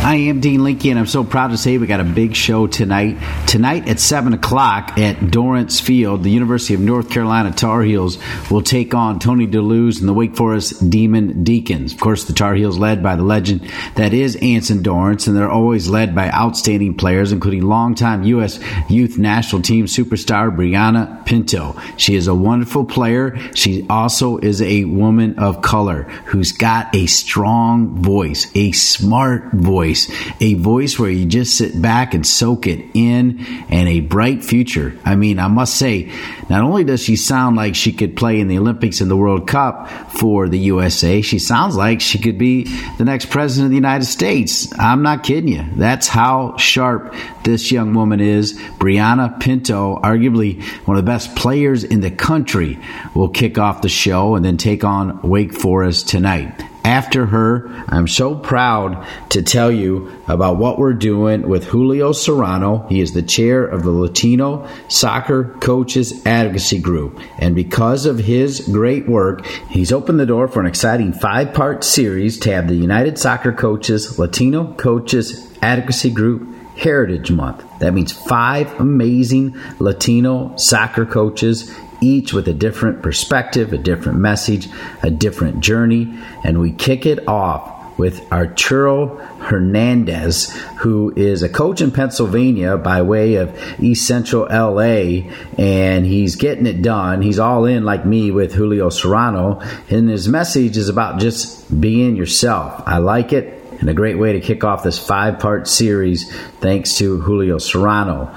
I am Dean Linke, and I'm so proud to say we got a big show tonight. Tonight at 7 o'clock at Dorrance Field, the University of North Carolina Tar Heels will take on Tony da Luz and the Wake Forest Demon Deacons. Of course, the Tar Heels led by the legend that is Anson Dorrance, and they're always led by outstanding players, including longtime U.S. Youth National Team superstar Brianna Pinto. She is a wonderful player. She also is a woman of color who's got a strong voice, a smart voice voice, a voice where you just sit back and soak it in, and a bright future. I mean, I must say, not only does she sound like she could play in the Olympics and the World Cup for the USA, she sounds like she could be the next president of the United States. I'm not kidding you. That's how sharp this young woman is. Brianna Pinto, arguably one of the best players in the country, will kick off the show and then take on Wake Forest tonight after her. I'm so proud to tell you about what we're doing with Julio Serrano. He is the chair of the Latino Soccer Coaches Advocacy Group. And because of his great work, he's opened the door for an exciting five part series have the United Soccer Coaches Latino Coaches Advocacy Group Heritage Month. That means five amazing Latino soccer coaches each with a different perspective, a different message, a different journey. And we kick it off with Arturo Hernandez, who is a coach in Pennsylvania by way of East Central LA, and he's getting it done. He's all in like me with Julio Serrano, and his message is about just being yourself. I like it. And a great way to kick off this five part series, thanks to Julio Serrano.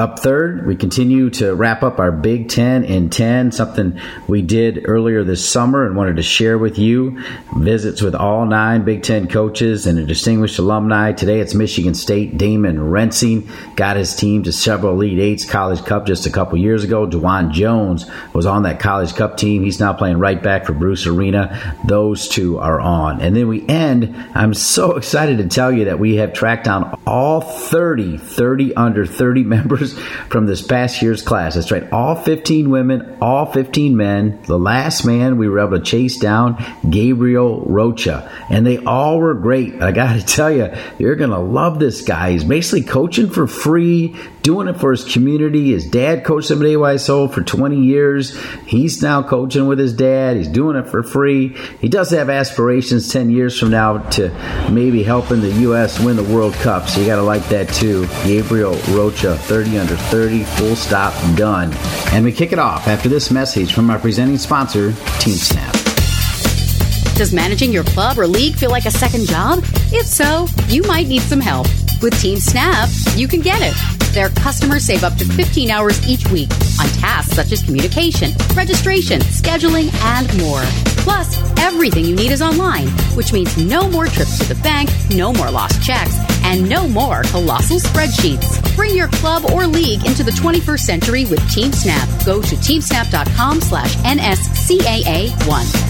Up third, we continue to wrap up our Big Ten in 10, something we did earlier this summer and wanted to share with you. Visits with all nine Big Ten coaches and a distinguished alumni. Today it's Michigan State. Damon Rensing got his team to several Elite Eights College Cup just a couple years ago. DeJuan Jones was on that College Cup team. He's now playing right back for Bruce Arena. Those two are on. And then we end. I'm so excited to tell you that we have tracked down all 30, 30 under 30 members from this past year's class. That's right, all 15 women, all 15 men. The last man we were able to chase down, Gabriel Rocha, and they all were great. I got to tell you, you're going to love this guy. He's basically coaching for free, doing it for his community. His dad coached him at AYSO for 20 years. He's now coaching with his dad. He's doing it for free. He does have aspirations 10 years from now to maybe helping the U.S. win the World Cup. So you got to like that too. Gabriel Rocha, 30 under 30, full stop, done. And we kick it off after this message from our presenting sponsor, TeamSnap. Does managing your club or league feel like a second job? If so, you might need some help. With TeamSnap, you can get it. Their customers save up to 15 hours each week on tasks such as communication, registration, scheduling, and more. Plus, everything you need is online, which means no more trips to the bank, no more lost checks, and no more colossal spreadsheets. Bring your club or league into the 21st century with TeamSnap. Go to teamsnap.com slash NSCAA1.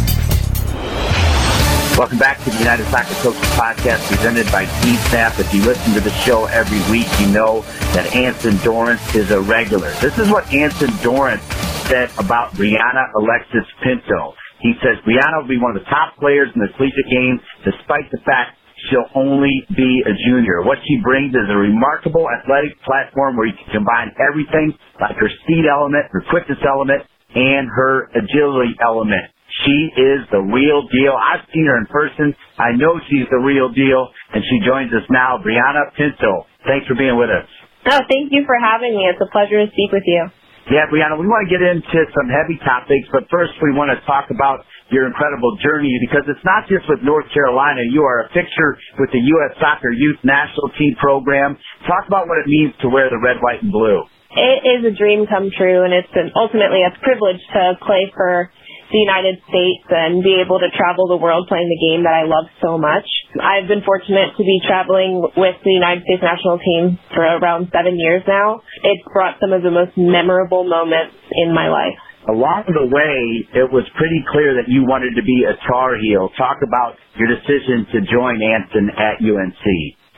Welcome back to the United Soccer Coaches Podcast presented by Team Snap. If you listen to the show every week, you know that Anson Dorrance is a regular. This is what Anson Dorrance said about Brianna Alexis Pinto. He says Brianna will be one of the top players in the collegiate game despite the fact she'll only be a junior. What she brings is a remarkable athletic platform where you can combine everything like her speed element, her quickness element, and her agility element. She is the real deal. I've seen her in person. I know she's the real deal, and she joins us now. Brianna Pinto, thanks for being with us. Oh, thank you for having me. It's a pleasure to speak with you. Yeah, Brianna, we want to get into some heavy topics, but first we want to talk about your incredible journey because it's not just with North Carolina. You are a fixture with the U.S. Soccer Youth National Team program. Talk about what it means to wear the red, white, and blue. It is a dream come true, and it's an, ultimately a privilege to play for the United States and be able to travel the world playing the game that I love so much. I've been fortunate to be traveling with the United States national team for around seven years now. It's brought some of the most memorable moments in my life. along the way, it was pretty clear that you wanted to be a Tar Heel. Talk about your decision to join Anson at UNC.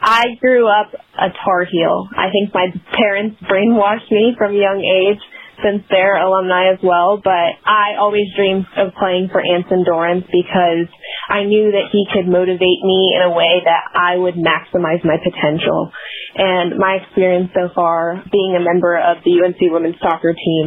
I grew up a Tar Heel. I think my parents brainwashed me from a young age since they're alumni as well, but I always dreamed of playing for Anson Dorrance because I knew that he could motivate me in a way that I would maximize my potential. And my experience so far being a member of the UNC women's soccer team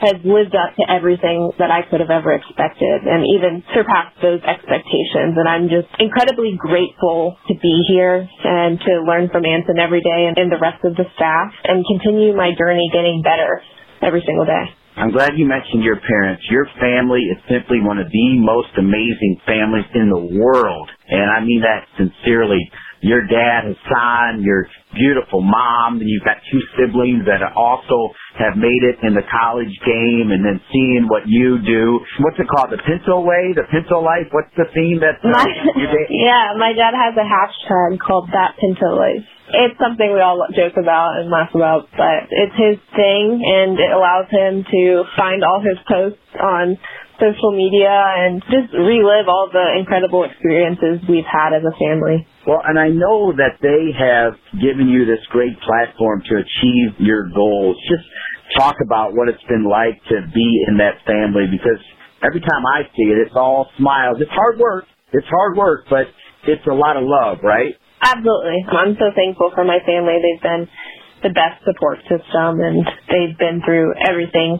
has lived up to everything that I could have ever expected and even surpassed those expectations. And I'm just incredibly grateful to be here and to learn from Anson every day and, and the rest of the staff and continue my journey getting better every single day. I'm glad you mentioned your parents. Your family is simply one of the most amazing families in the world. And I mean that sincerely your dad, Hassan, your beautiful mom, and you've got two siblings that also have made it in the college game, and then seeing what you do. What's it called? The Pinto Way? The Pinto Life? What's the theme that? Uh, my, yeah, my dad has a hashtag called That Pinto Life. It's something we all joke about and laugh about, but it's his thing, and it allows him to find all his posts on social media and just relive all the incredible experiences we've had as a family. Well, and I know that they have given you this great platform to achieve your goals. Just talk about what it's been like to be in that family because every time I see it, it's all smiles. It's hard work. It's hard work, but it's a lot of love, right? Absolutely. I'm so thankful for my family. They've been the best support system and they've been through everything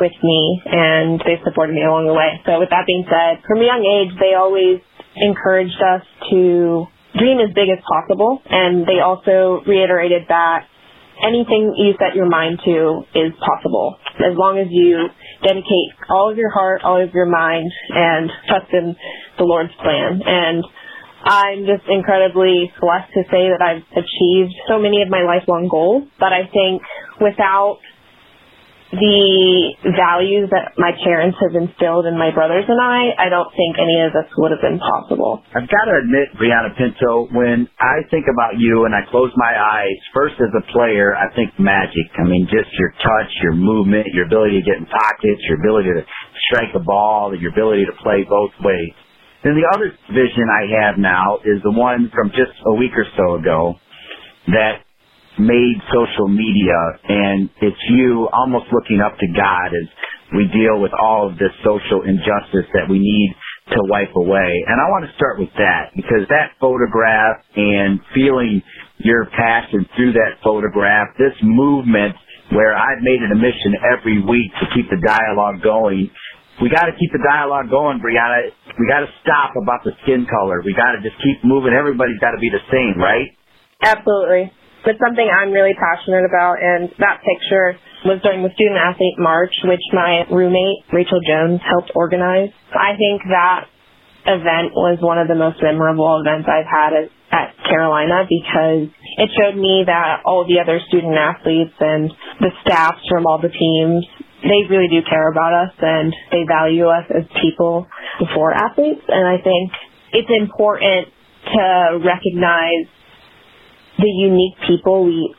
with me and they've supported me along the way. So with that being said, from a young age, they always encouraged us to dream as big as possible and they also reiterated that anything you set your mind to is possible as long as you dedicate all of your heart, all of your mind and trust in the Lord's plan. And I'm just incredibly blessed to say that I've achieved so many of my lifelong goals, but I think without the values that my parents have instilled in my brothers and I, I don't think any of this would have been possible. I've got to admit, Brianna Pinto, when I think about you and I close my eyes, first as a player, I think magic. I mean, just your touch, your movement, your ability to get in pockets, your ability to strike the ball, your ability to play both ways. Then the other vision I have now is the one from just a week or so ago that made social media and it's you almost looking up to God as we deal with all of this social injustice that we need to wipe away. And I want to start with that because that photograph and feeling your passion through that photograph, this movement where I've made it a mission every week to keep the dialogue going. We got to keep the dialogue going, Brianna. We got to stop about the skin color. We got to just keep moving. Everybody's got to be the same, right? Absolutely. It's something I'm really passionate about, and that picture was during the Student Athlete March, which my roommate, Rachel Jones, helped organize. I think that event was one of the most memorable events I've had at, at Carolina because it showed me that all the other student athletes and the staffs from all the teams, they really do care about us and they value us as people before athletes. And I think it's important to recognize the unique people we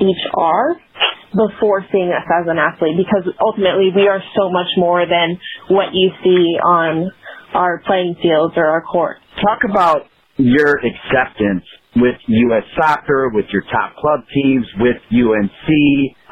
each are before seeing us as an athlete because ultimately we are so much more than what you see on our playing fields or our court. Talk about your acceptance with U.S. soccer, with your top club teams, with UNC.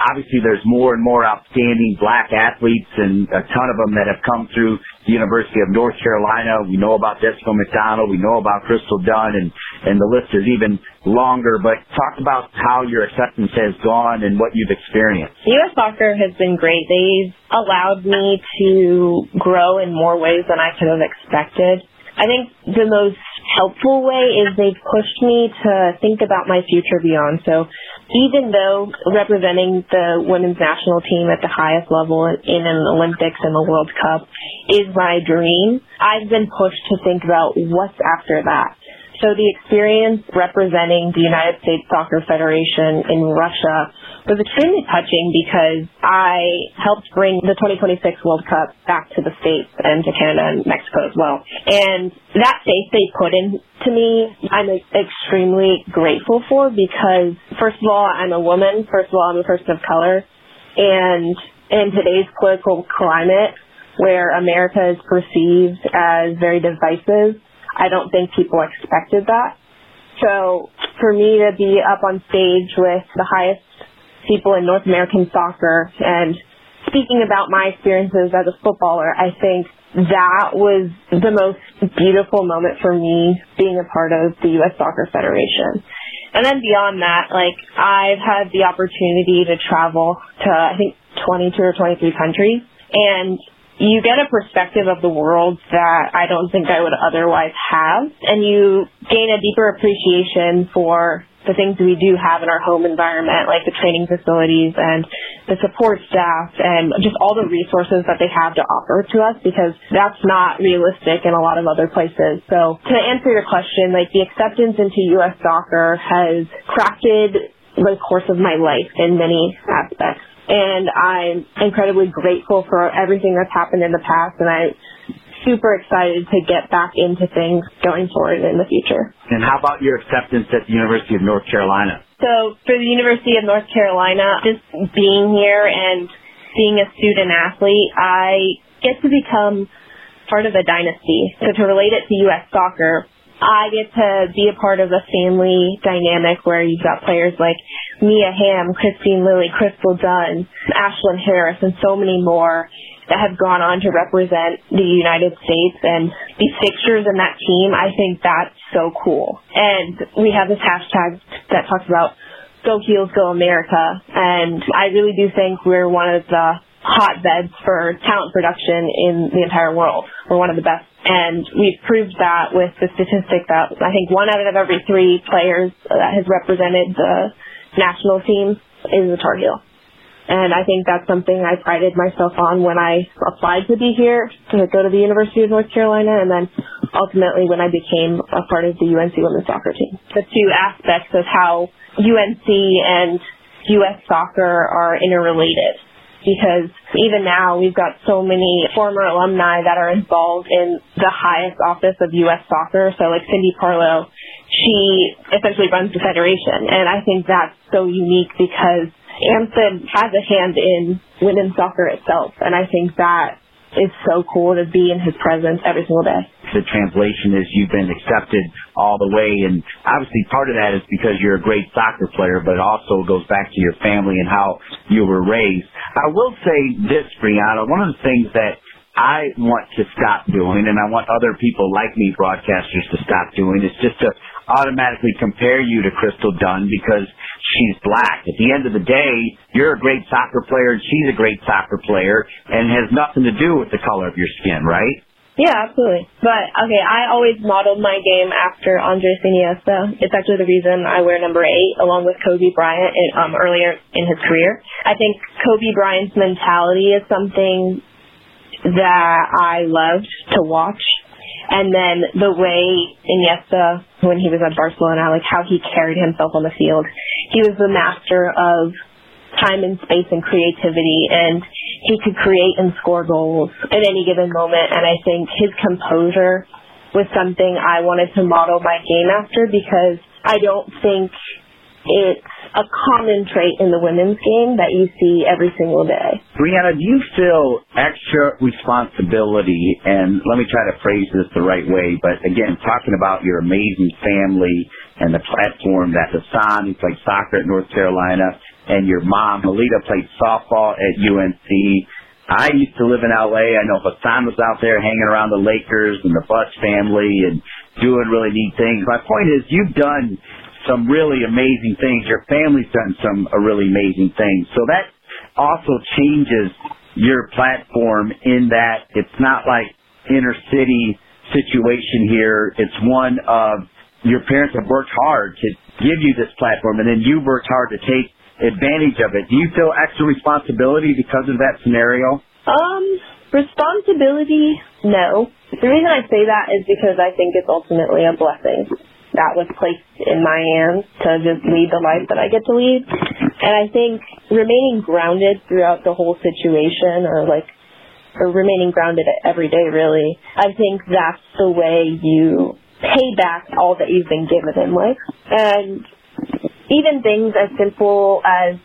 Obviously, there's more and more outstanding black athletes and a ton of them that have come through the University of North Carolina. We know about Jessica McDonald. We know about Crystal Dunn, and, and the list is even longer. But talk about how your acceptance has gone and what you've experienced. U.S. soccer has been great. They've allowed me to grow in more ways than I could have expected. I think the most helpful way is they've pushed me to think about my future beyond. So even though representing the women's national team at the highest level in an Olympics and the World Cup is my dream, I've been pushed to think about what's after that. So the experience representing the United States Soccer Federation in Russia was extremely touching because I helped bring the 2026 World Cup back to the States and to Canada and Mexico as well. And that faith they put into me, I'm extremely grateful for because first of all, I'm a woman. First of all, I'm a person of color. And in today's political climate where America is perceived as very divisive, I don't think people expected that. So for me to be up on stage with the highest people in North American soccer and speaking about my experiences as a footballer, I think that was the most beautiful moment for me being a part of the U.S. Soccer Federation. And then beyond that, like I've had the opportunity to travel to I think 22 or 23 countries and you get a perspective of the world that I don't think I would otherwise have and you gain a deeper appreciation for the things we do have in our home environment, like the training facilities and the support staff and just all the resources that they have to offer to us because that's not realistic in a lot of other places. So to answer your question, like the acceptance into U.S. soccer has crafted the course of my life in many aspects. And I'm incredibly grateful for everything that's happened in the past and I'm super excited to get back into things going forward in the future. And how about your acceptance at the University of North Carolina? So for the University of North Carolina, just being here and being a student athlete, I get to become part of a dynasty. So to relate it to U.S. soccer, I get to be a part of a family dynamic where you've got players like Mia Hamm, Kristine Lilly, Crystal Dunn, Ashlyn Harris, and so many more that have gone on to represent the United States and these fixtures in that team, I think that's so cool. And we have this hashtag that talks about Go Heels, Go America. And I really do think we're one of the hotbeds for talent production in the entire world. We're one of the best. And we've proved that with the statistic that I think one out of every three players that has represented the national team is a Tar Heel. And I think that's something I prided myself on when I applied to be here to go to the University of North Carolina and then ultimately when I became a part of the UNC women's soccer team. The two aspects of how UNC and US soccer are interrelated because even now we've got so many former alumni that are involved in the highest office of U.S. soccer. So like Cindy Parlow, she essentially runs the federation. And I think that's so unique because Anson has a hand in women's soccer itself, and I think that is so cool to be in his presence every single day. The translation is you've been accepted all the way, and obviously part of that is because you're a great soccer player, but also goes back to your family and how you were raised. I will say this, Brianna, one of the things that I want to stop doing, and I want other people like me, broadcasters, to stop doing, is just to automatically compare you to Crystal Dunn because she's black. At the end of the day, you're a great soccer player and she's a great soccer player and has nothing to do with the color of your skin, right? Yeah, absolutely. But okay, I always modeled my game after Andres Iniesta. It's actually the reason I wear number eight along with Kobe Bryant in, um, earlier in his career. I think Kobe Bryant's mentality is something that I loved to watch and then the way Iniesta, when he was at Barcelona, like how he carried himself on the field. He was the master of time and space and creativity and he could create and score goals at any given moment and I think his composure was something I wanted to model my game after because I don't think it's a common trait in the women's game that you see every single day. Brianna, do you feel extra responsibility, and let me try to phrase this the right way, but again, talking about your amazing family and the platform that Hassan, who played soccer at North Carolina, and your mom, Melita, played softball at UNC. I used to live in LA. I know Hassan was out there hanging around the Lakers and the Bucks family and doing really neat things. My point is, you've done some really amazing things. Your family's done some uh, really amazing things. So that also changes your platform in that it's not like inner city situation here. It's one of your parents have worked hard to give you this platform and then you worked hard to take advantage of it. Do you feel extra responsibility because of that scenario? Um, responsibility, no. The reason I say that is because I think it's ultimately a blessing that was placed in my hands to just lead the life that I get to lead. And I think remaining grounded throughout the whole situation or like or remaining grounded every day really, I think that's the way you pay back all that you've been given in life. And even things as simple as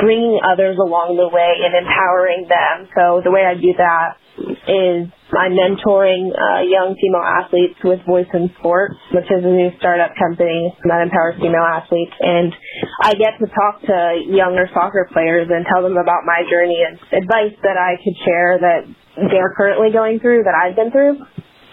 bringing others along the way and empowering them. So the way I do that is I'm mentoring uh, young female athletes with Voice in Sports, which is a new startup company that empowers female athletes. And I get to talk to younger soccer players and tell them about my journey and advice that I could share that they're currently going through, that I've been through.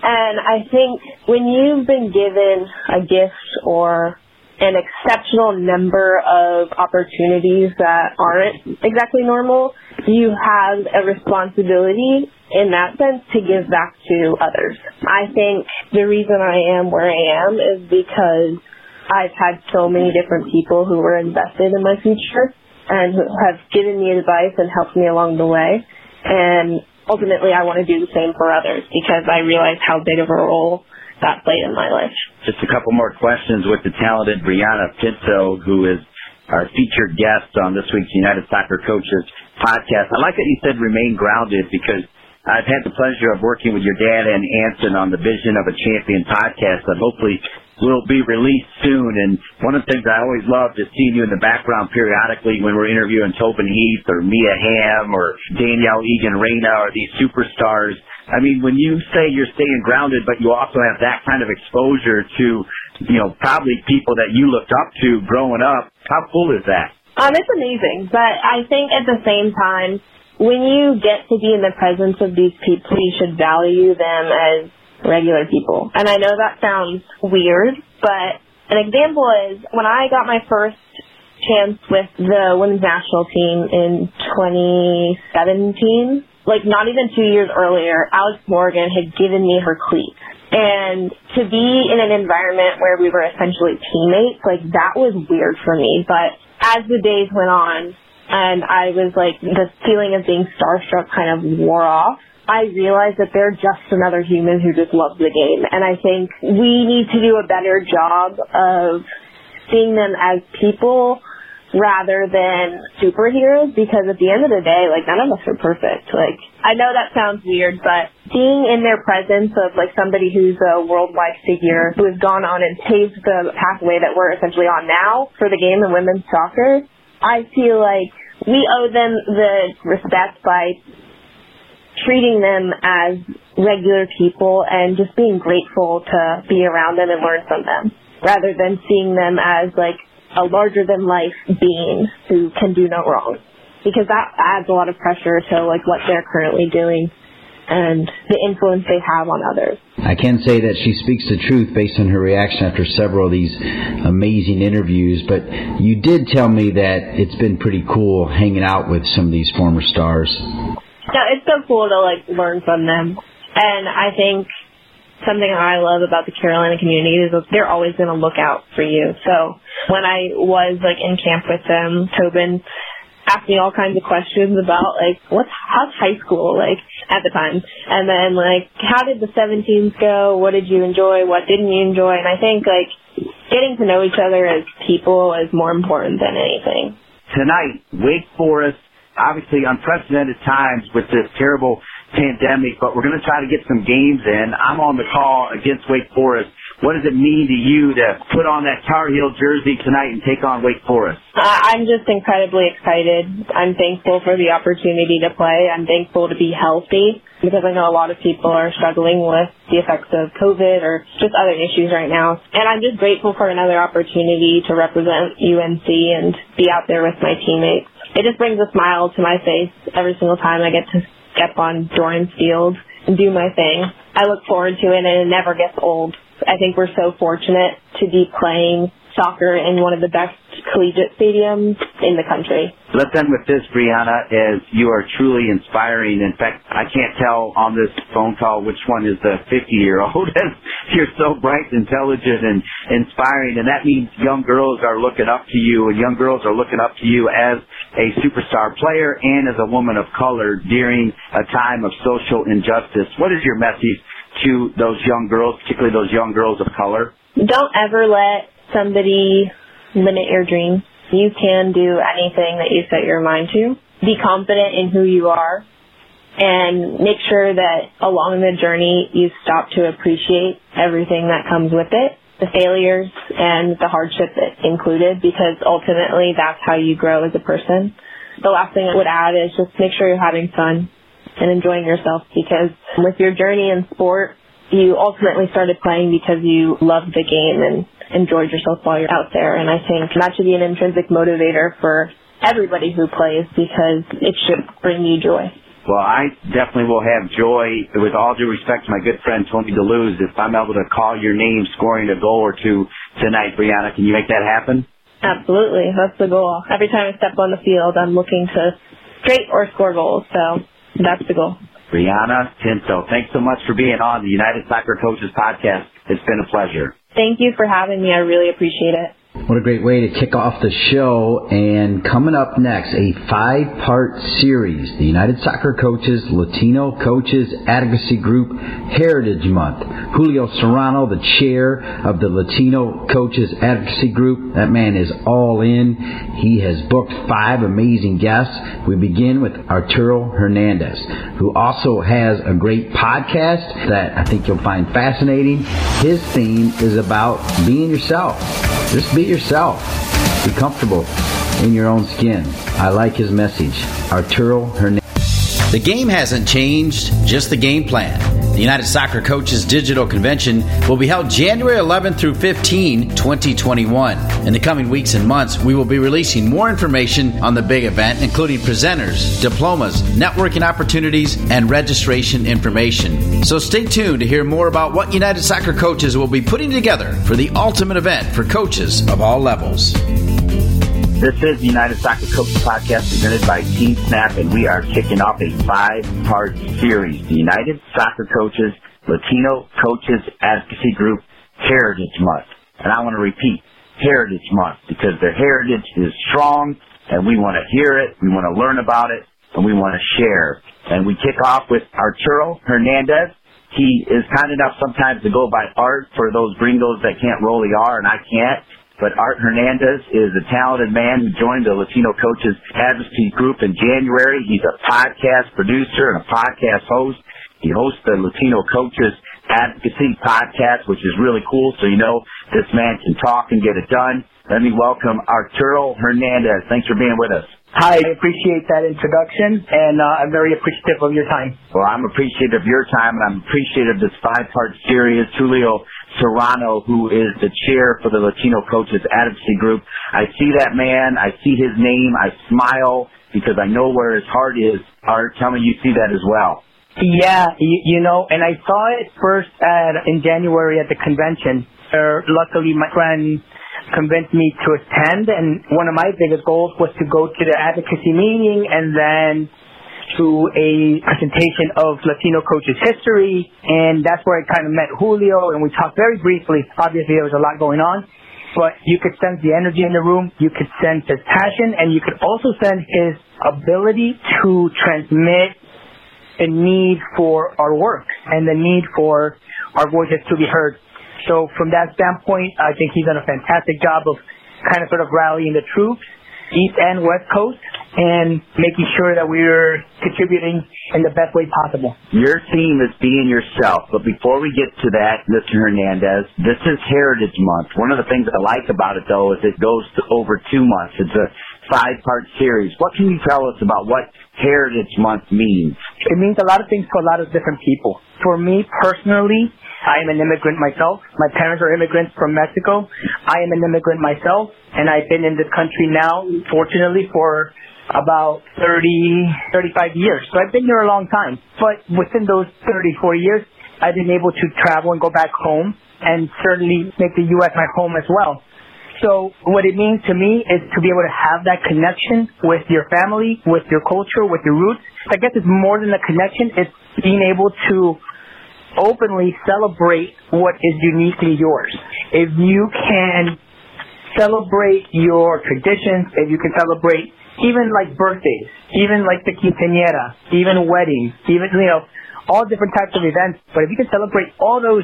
And I think when you've been given a gift or an exceptional number of opportunities that aren't exactly normal, you have a responsibility in that sense to give back to others. I think the reason I am where I am is because I've had so many different people who were invested in my future and who have given me advice and helped me along the way. And ultimately I want to do the same for others because I realize how big of a role that in my life. Just a couple more questions with the talented Brianna Pinto, who is our featured guest on this week's United Soccer Coaches podcast. I like that you said remain grounded because I've had the pleasure of working with your dad and Anson on the Vision of a Champion podcast that hopefully will be released soon. And one of the things I always love is seeing you in the background periodically when we're interviewing Tobin Heath or Mia Hamm or Danielle Egan Reyna or these superstars I mean, when you say you're staying grounded, but you also have that kind of exposure to, you know, probably people that you looked up to growing up, how cool is that? Um, it's amazing, but I think at the same time, when you get to be in the presence of these people, you should value them as regular people. And I know that sounds weird, but an example is when I got my first chance with the women's national team in 2017, like not even two years earlier, Alex Morgan had given me her cleats. And to be in an environment where we were essentially teammates, like that was weird for me. But as the days went on and I was like, the feeling of being starstruck kind of wore off, I realized that they're just another human who just loves the game. And I think we need to do a better job of seeing them as people rather than superheroes because at the end of the day, like none of us are perfect. Like I know that sounds weird, but being in their presence of like somebody who's a worldwide figure who has gone on and paved the pathway that we're essentially on now for the game of women's soccer, I feel like we owe them the respect by treating them as regular people and just being grateful to be around them and learn from them rather than seeing them as like a larger than life being who can do no wrong. Because that adds a lot of pressure to like what they're currently doing and the influence they have on others. I can say that she speaks the truth based on her reaction after several of these amazing interviews, but you did tell me that it's been pretty cool hanging out with some of these former stars. Yeah, it's so cool to like learn from them. And I think something I love about the Carolina community is they're always going to look out for you. So when I was like in camp with them, Tobin asked me all kinds of questions about like what's how's high school like at the time, and then like how did the 17s go? What did you enjoy? What didn't you enjoy? And I think like getting to know each other as people is more important than anything. Tonight, Wake Forest, obviously unprecedented times with this terrible pandemic, but we're going to try to get some games in. I'm on the call against Wake Forest. What does it mean to you to put on that Tar Heel jersey tonight and take on Wake Forest? I'm just incredibly excited. I'm thankful for the opportunity to play. I'm thankful to be healthy because I know a lot of people are struggling with the effects of COVID or just other issues right now. And I'm just grateful for another opportunity to represent UNC and be out there with my teammates. It just brings a smile to my face every single time I get to step on Dorrance Field and do my thing. I look forward to it and it never gets old. I think we're so fortunate to be playing soccer in one of the best collegiate stadiums in the country. Let's end with this, Brianna, as you are truly inspiring. In fact, I can't tell on this phone call which one is the 50-year-old. You're so bright, intelligent, and inspiring, and that means young girls are looking up to you, and young girls are looking up to you as a superstar player and as a woman of color during a time of social injustice. What is your message to those young girls, particularly those young girls of color? Don't ever let somebody limit your dreams. You can do anything that you set your mind to. Be confident in who you are and make sure that along the journey you stop to appreciate everything that comes with it the failures and the hardship included because ultimately that's how you grow as a person. The last thing I would add is just make sure you're having fun and enjoying yourself because with your journey in sport, you ultimately started playing because you loved the game and enjoyed yourself while you're out there. And I think that should be an intrinsic motivator for everybody who plays because it should bring you joy. Well, I definitely will have joy. With all due respect to my good friend Tony da Luz, if I'm able to call your name scoring a goal or two tonight, Brianna, can you make that happen? Absolutely. That's the goal. Every time I step on the field, I'm looking to straight or score goals. So that's the goal. Brianna Pinto, thanks so much for being on the United Soccer Coaches podcast. It's been a pleasure. Thank you for having me. I really appreciate it. What a great way to kick off the show. And coming up next, a five part series the United Soccer Coaches Latino Coaches Advocacy Group Heritage Month. Julio Serrano, the chair of the Latino Coaches Advocacy Group, that man is all in. He has booked five amazing guests. We begin with Arturo Hernandez, who also has a great podcast that I think you'll find fascinating. His theme is about being yourself. Just be yourself. Be comfortable in your own skin. I like his message. Arturo Hernandez. The game hasn't changed, just the game plan. The United Soccer Coaches Digital Convention will be held January 11 through 15, 2021. In the coming weeks and months, we will be releasing more information on the big event, including presenters, diplomas, networking opportunities, and registration information. So stay tuned to hear more about what United Soccer Coaches will be putting together for the ultimate event for coaches of all levels. This is the United Soccer Coaches Podcast presented by Team Snap, and we are kicking off a five-part series, the United Soccer Coaches Latino Coaches Advocacy Group Heritage Month. And I want to repeat, Heritage Month, because their heritage is strong, and we want to hear it, we want to learn about it, and we want to share. And we kick off with Arturo Hernandez. He is kind enough sometimes to go by Art for those gringos that can't roll the R, and I can't. But Art Hernandez is a talented man who joined the Latino Coaches Advocacy Group in January. He's a podcast producer and a podcast host. He hosts the Latino Coaches Advocacy podcast, which is really cool. So you know this man can talk and get it done. Let me welcome Arturo Hernandez. Thanks for being with us. Hi, I appreciate that introduction, and uh, I'm very appreciative of your time. Well, I'm appreciative of your time, and I'm appreciative of this five-part series. Julio Serrano, who is the chair for the Latino Coaches Advocacy Group. I see that man. I see his name. I smile because I know where his heart is. Art, tell me you see that as well. Yeah, you, you know, and I saw it first at in January at the convention. Where luckily, my friend convinced me to attend, and one of my biggest goals was to go to the advocacy meeting and then to a presentation of Latino coaches history, and that's where I kind of met Julio, and we talked very briefly. Obviously, there was a lot going on, but you could sense the energy in the room, you could sense his passion, and you could also sense his ability to transmit the need for our work and the need for our voices to be heard. So from that standpoint, I think he's done a fantastic job of kind of sort of rallying the troops, East and West Coast, and making sure that we're contributing in the best way possible. Your theme is being yourself, but before we get to that, Mr. Hernandez, this is Heritage Month. One of the things I like about it, though, is it goes to over two months. It's a five-part series. What can you tell us about what Heritage Month means? It means a lot of things to a lot of different people. For me personally, I am an immigrant myself. My parents are immigrants from Mexico. I am an immigrant myself, and I've been in this country now, fortunately, for about 30, 35 years. So I've been here a long time. But within those 30, 40 years, I've been able to travel and go back home and certainly make the U.S. my home as well. So what it means to me is to be able to have that connection with your family, with your culture, with your roots. I guess it's more than a connection. It's being able to openly celebrate what is uniquely yours. If you can celebrate your traditions, if you can celebrate even like birthdays, even like the quinceañera, even weddings, even, you know, all different types of events. But if you can celebrate all those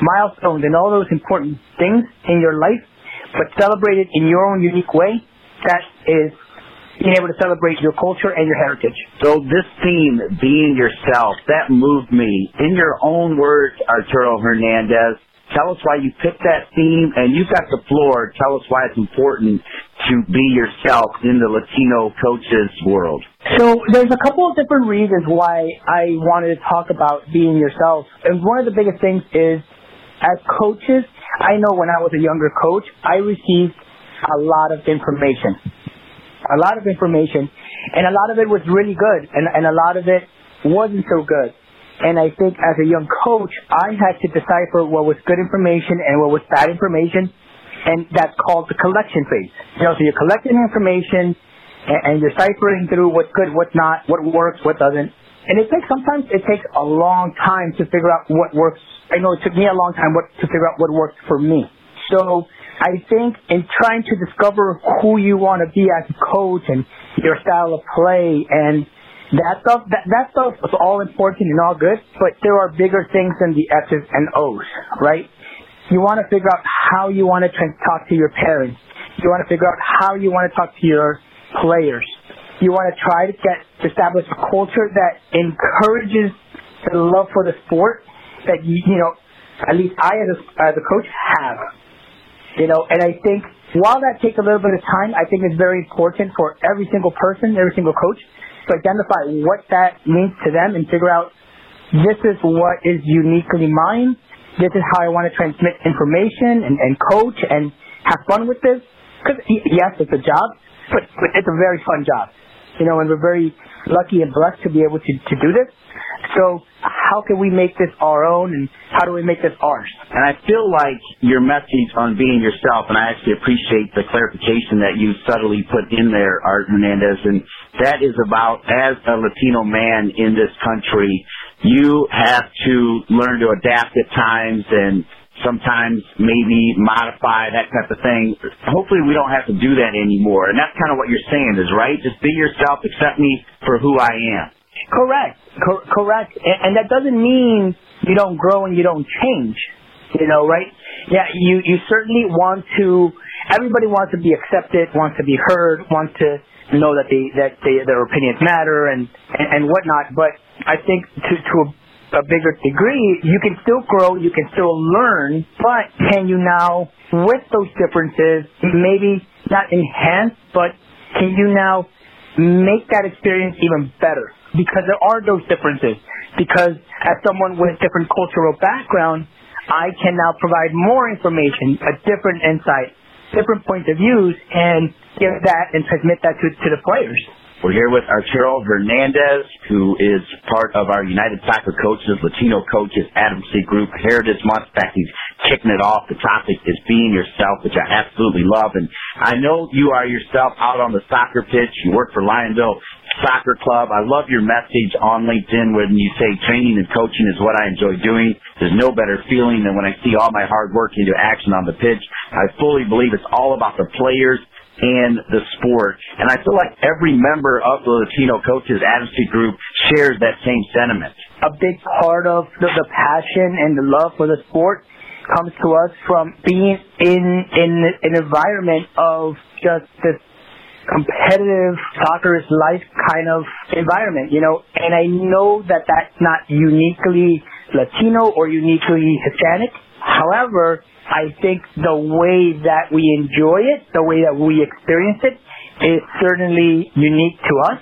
milestones and all those important things in your life, but celebrate it in your own unique way, that is being able to celebrate your culture and your heritage. So this theme, being yourself, that moved me. In your own words, Arturo Hernandez, Tell us why you picked that theme, and you've got the floor. Tell us why it's important to be yourself in the Latino coaches world. So there's a couple of different reasons why I wanted to talk about being yourself. And one of the biggest things is, as coaches, I know when I was a younger coach, I received a lot of information. A lot of information. And a lot of it was really good, and, and a lot of it wasn't so good. And I think as a young coach, I had to decipher what was good information and what was bad information. And that's called the collection phase. You know, so you're collecting information and, and you're ciphering through what's good, what's not, what works, what doesn't. And it takes, sometimes it takes a long time to figure out what works. I know it took me a long time what, to figure out what works for me. So I think in trying to discover who you want to be as a coach and your style of play and that stuff, that, that stuff is all important and all good, but there are bigger things than the X's and O's, right? You want to figure out how you want to talk to your parents. You want to figure out how you want to talk to your players. You want to try to get establish a culture that encourages the love for the sport that you, you know, at least I as a, as a coach have. You know, and I think while that takes a little bit of time, I think it's very important for every single person, every single coach to identify what that means to them and figure out this is what is uniquely mine. This is how I want to transmit information and, and coach and have fun with this. Because yes, it's a job, but, but it's a very fun job. You know, and we're very lucky and blessed to be able to, to do this. So how can we make this our own and how do we make this ours? And I feel like your message on being yourself, and I actually appreciate the clarification that you subtly put in there, Art Hernandez, and that is about as a Latino man in this country, you have to learn to adapt at times and sometimes maybe modify that type of thing. Hopefully we don't have to do that anymore. And that's kind of what you're saying is, right? Just be yourself, accept me for who I am. Correct. Cor- correct. And, and that doesn't mean you don't grow and you don't change. You know, right? Yeah, you, you certainly want to, everybody wants to be accepted, wants to be heard, wants to know that they, that they, their opinions matter and, and, and whatnot. But I think to, to a, a bigger degree, you can still grow, you can still learn, but can you now, with those differences, maybe not enhance, but can you now make that experience even better? Because there are those differences. Because as someone with different cultural background, I can now provide more information, a different insight, different points of views, and give that and transmit that to, to the players. We're here with Arturo Hernandez, who is part of our United Soccer Coaches, Latino Coaches Advocacy Group Heritage Month. In fact, he's kicking it off. The topic is being yourself, which I absolutely love. And I know you are yourself out on the soccer pitch. You work for Lionville Soccer Club. I love your message on LinkedIn when you say training and coaching is what I enjoy doing. There's no better feeling than when I see all my hard work into action on the pitch. I fully believe it's all about the players and the sport. And I feel like every member of the Latino Coaches Advocacy Group shares that same sentiment. A big part of the, the passion and the love for the sport comes to us from being in in an environment of just this competitive soccer is life kind of environment, you know, and I know that that's not uniquely Latino or uniquely Hispanic. However, I think the way that we enjoy it, the way that we experience it, is certainly unique to us.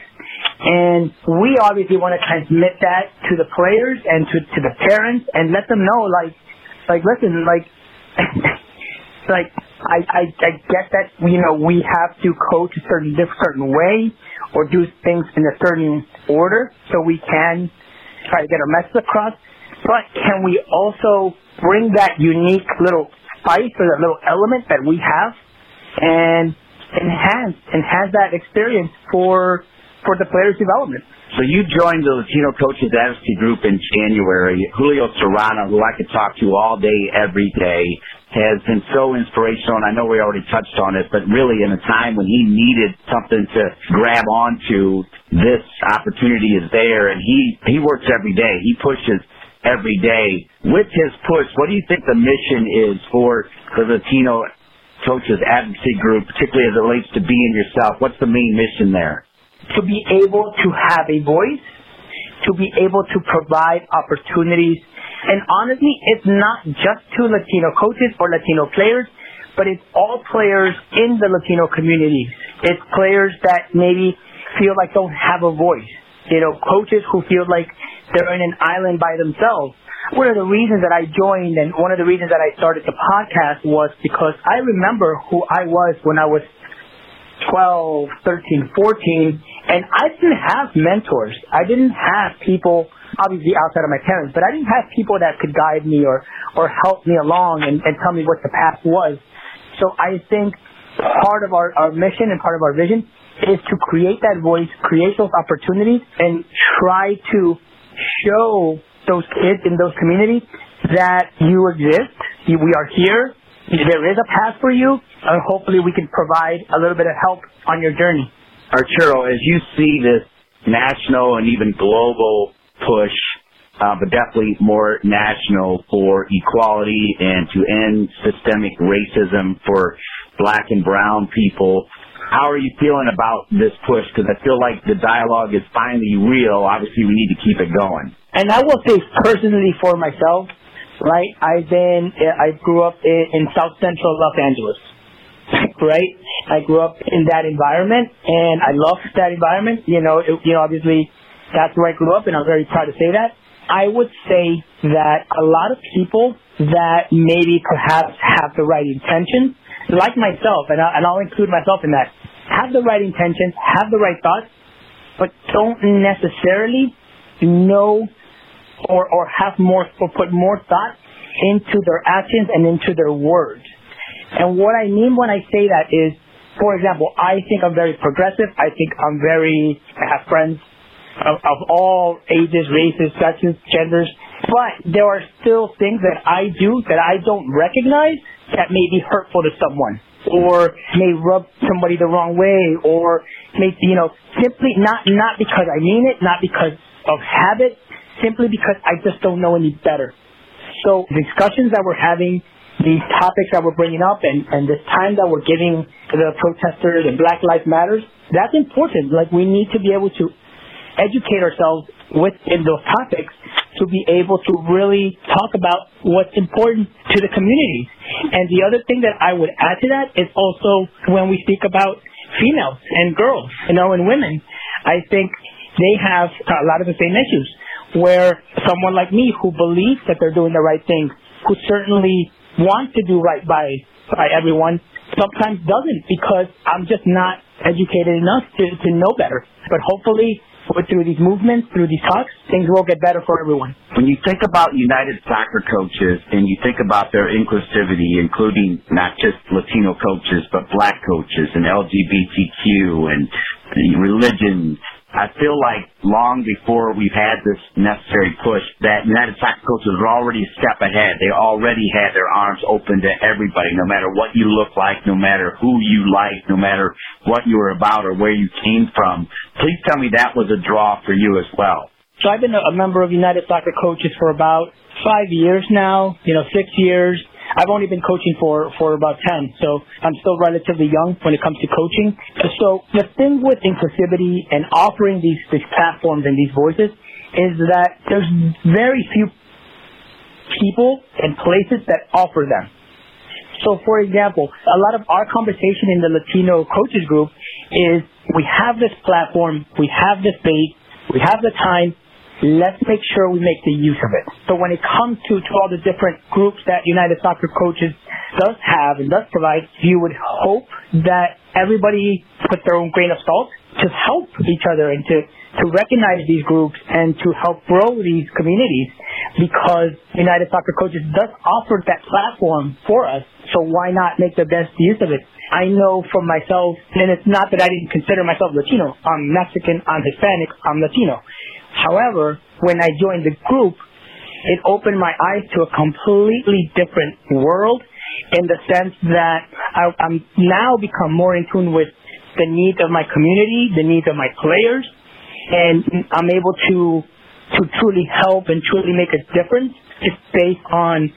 And we obviously want to transmit that to the players and to, to the parents and let them know, like, like, listen, like, like I, I I get that you know we have to coach a certain certain way or do things in a certain order so we can try to get our message across. But can we also bring that unique little spice or that little element that we have and enhance enhance that experience for for the players' development? So you joined the Latino Coaches Advocacy Group in January. Julio Serrano, who I could talk to all day, every day, has been so inspirational, and I know we already touched on it, but really in a time when he needed something to grab onto, this opportunity is there, and he, he works every day. He pushes every day. With his push, what do you think the mission is for the Latino Coaches Advocacy Group, particularly as it relates to being yourself? What's the main mission there? To be able to have a voice, to be able to provide opportunities And honestly, it's not just to Latino coaches or Latino players, but it's all players in the Latino community. It's players that maybe feel like don't have a voice. You know, coaches who feel like they're in an island by themselves. One of the reasons that I joined and one of the reasons that I started the podcast was because I remember who I was when I was 12, 13, 14, and I didn't have mentors. I didn't have people, obviously outside of my parents, but I didn't have people that could guide me or, or help me along and, and tell me what the path was. So I think part of our, our mission and part of our vision is to create that voice, create those opportunities, and try to show those kids in those communities that you exist, we are here, there is a path for you, and hopefully we can provide a little bit of help on your journey. Arturo, as you see this national and even global push, uh, but definitely more national for equality and to end systemic racism for black and brown people, how are you feeling about this push? Because I feel like the dialogue is finally real. Obviously, we need to keep it going. And I will say personally for myself, right? I've been, I grew up in, in South Central Los Angeles, right? I grew up in that environment, and I love that environment. You know, it, you know, obviously, that's where I grew up, and I'm very proud to say that. I would say that a lot of people that maybe perhaps have the right intentions like myself, and, I, and I'll include myself in that, have the right intentions, have the right thoughts, but don't necessarily know or, or have more, or put more thought into their actions and into their words. And what I mean when I say that is, for example, I think I'm very progressive. I think I'm very, I have friends of, of all ages, races, sexes, genders. But there are still things that I do that I don't recognize that may be hurtful to someone or may rub somebody the wrong way or may, you know, simply not, not because I mean it, not because of habit, simply because I just don't know any better. So discussions that we're having, these topics that we're bringing up and, and this time that we're giving the protesters and Black Lives Matters, that's important. Like we need to be able to educate ourselves within those topics to be able to really talk about what's important to the community. And the other thing that I would add to that is also when we speak about females and girls, you know, and women, I think they have a lot of the same issues where someone like me who believes that they're doing the right thing, who certainly wants to do right by, by everyone, sometimes doesn't because I'm just not educated enough to, to know better. But hopefully through these movements, through these talks, things will get better for everyone. When you think about United Soccer coaches and you think about their inclusivity, including not just Latino coaches, but black coaches and LGBTQ and religion I feel like long before we've had this necessary push, that United Soccer coaches were already a step ahead. They already had their arms open to everybody, no matter what you look like, no matter who you like, no matter what you were about or where you came from. Please tell me that was a draw for you as well. So I've been a member of United Soccer Coaches for about five years now, you know, six years. I've only been coaching for, for about 10, so I'm still relatively young when it comes to coaching. So the thing with inclusivity and offering these, these platforms and these voices is that there's very few people and places that offer them. So for example, a lot of our conversation in the Latino coaches group is we have this platform, we have this space, we have the time, let's make sure we make the use of it. So when it comes to, to all the different groups that United Soccer Coaches does have and does provide, you would hope that everybody puts their own grain of salt to help each other and to, to recognize these groups and to help grow these communities because United Soccer Coaches does offer that platform for us. So why not make the best use of it? I know from myself, and it's not that I didn't consider myself Latino. I'm Mexican, I'm Hispanic, I'm Latino. However, when I joined the group, it opened my eyes to a completely different world in the sense that I, I'm now become more in tune with the needs of my community, the needs of my players, and I'm able to to truly help and truly make a difference just based on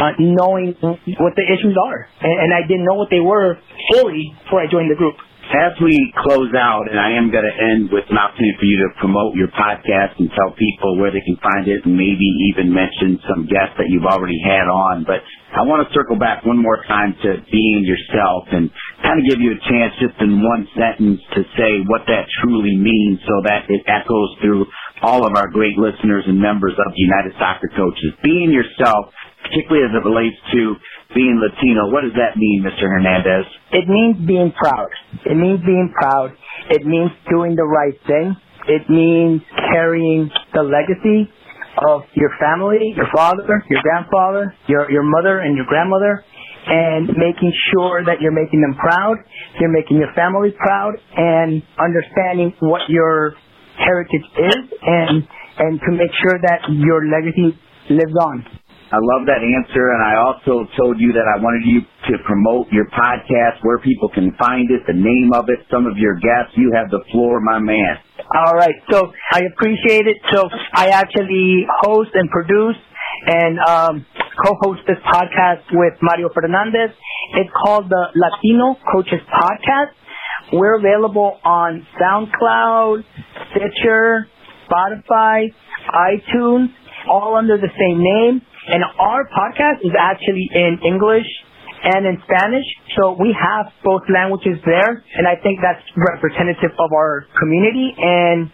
uh, knowing what the issues are. And, and I didn't know what they were fully before I joined the group. As we close out, and I am going to end with an opportunity for you to promote your podcast and tell people where they can find it and maybe even mention some guests that you've already had on. But I want to circle back one more time to being yourself and kind of give you a chance just in one sentence to say what that truly means so that it echoes through all of our great listeners and members of the United Soccer Coaches. Being yourself, particularly as it relates to being Latino, what does that mean, Mr. Hernandez? It means being proud. It means being proud. It means doing the right thing. It means carrying the legacy of your family, your father, your grandfather, your, your mother and your grandmother, and making sure that you're making them proud, you're making your family proud, and understanding what your heritage is, and, and to make sure that your legacy lives on. I love that answer, and I also told you that I wanted you to promote your podcast, where people can find it, the name of it, some of your guests. You have the floor, my man. All right, so I appreciate it. So I actually host and produce and um, co-host this podcast with Mario Fernandez. It's called the Latino Coaches Podcast. We're available on SoundCloud, Stitcher, Spotify, iTunes, all under the same name. And our podcast is actually in English and in Spanish. So we have both languages there. And I think that's representative of our community and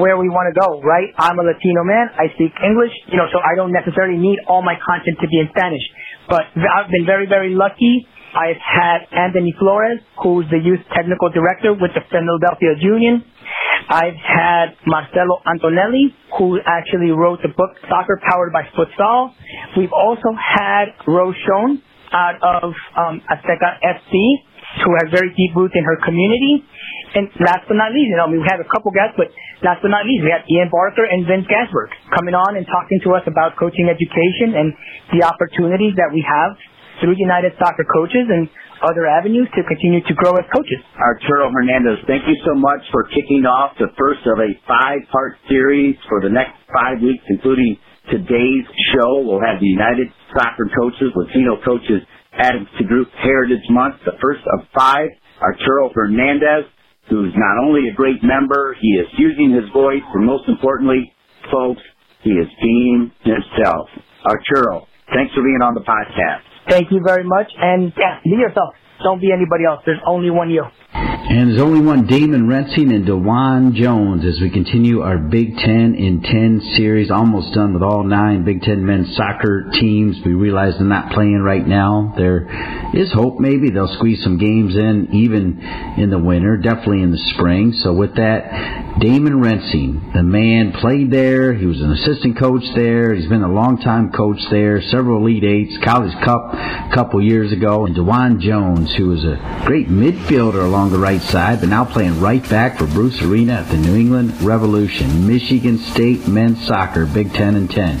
where we want to go, right? I'm a Latino man. I speak English, you know, so I don't necessarily need all my content to be in Spanish. But I've been very, very lucky. I've had Anthony Flores, who's the youth technical director with the Philadelphia Union. I've had Marcelo Antonelli, who actually wrote the book Soccer Powered by Futsal. We've also had Rose Schoen out of um, Azteca FC, who has very deep roots in her community. And last but not least, you know, I mean, we had a couple guests, but last but not least, we had Ian Barker and Vince Ganzberg coming on and talking to us about coaching education and the opportunities that we have through United Soccer Coaches and other avenues to continue to grow as coaches. Arturo Hernandez, thank you so much for kicking off the first of a five-part series for the next five weeks, including today's show. We'll have the United Soccer Coaches, Latino Coaches added to Group Heritage Month, the first of five. Arturo Hernandez, who's not only a great member, he is using his voice, and most importantly, folks, he is being himself. Arturo, thanks for being on the podcast. Thank you very much. And yeah, be yourself. Don't be anybody else. There's only one you. And there's only one Damon Rensing and DeJuan Jones as we continue our Big Ten in 10 series. Almost done with all nine Big Ten men's soccer teams. We realize they're not playing right now. There is hope maybe they'll squeeze some games in even in the winter, definitely in the spring. So with that, Damon Rensing, the man played there. He was an assistant coach there. He's been a long time coach there, several Elite Eights, College Cup a couple years ago. And DeJuan Jones, who was a great midfielder along the right side, but now playing right back for Bruce Arena at the New England Revolution. Michigan State men's soccer, Big Ten and 10.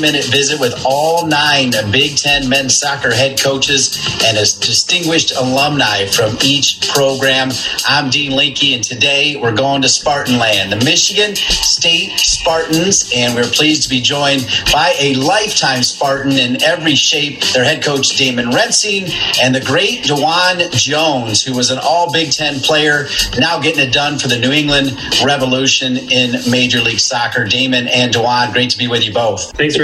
minute visit with all nine Big Ten men's soccer head coaches and a distinguished alumni from each program. I'm Dean Linke, and today we're going to Spartanland, the Michigan State Spartans, and we're pleased to be joined by a lifetime Spartan in every shape, their head coach Damon Rensing, and the great DeJuan Jones, who was an all Big Ten player, now getting it done for the New England Revolution in Major League Soccer. Damon and DeJuan, great to be with you both. Thanks for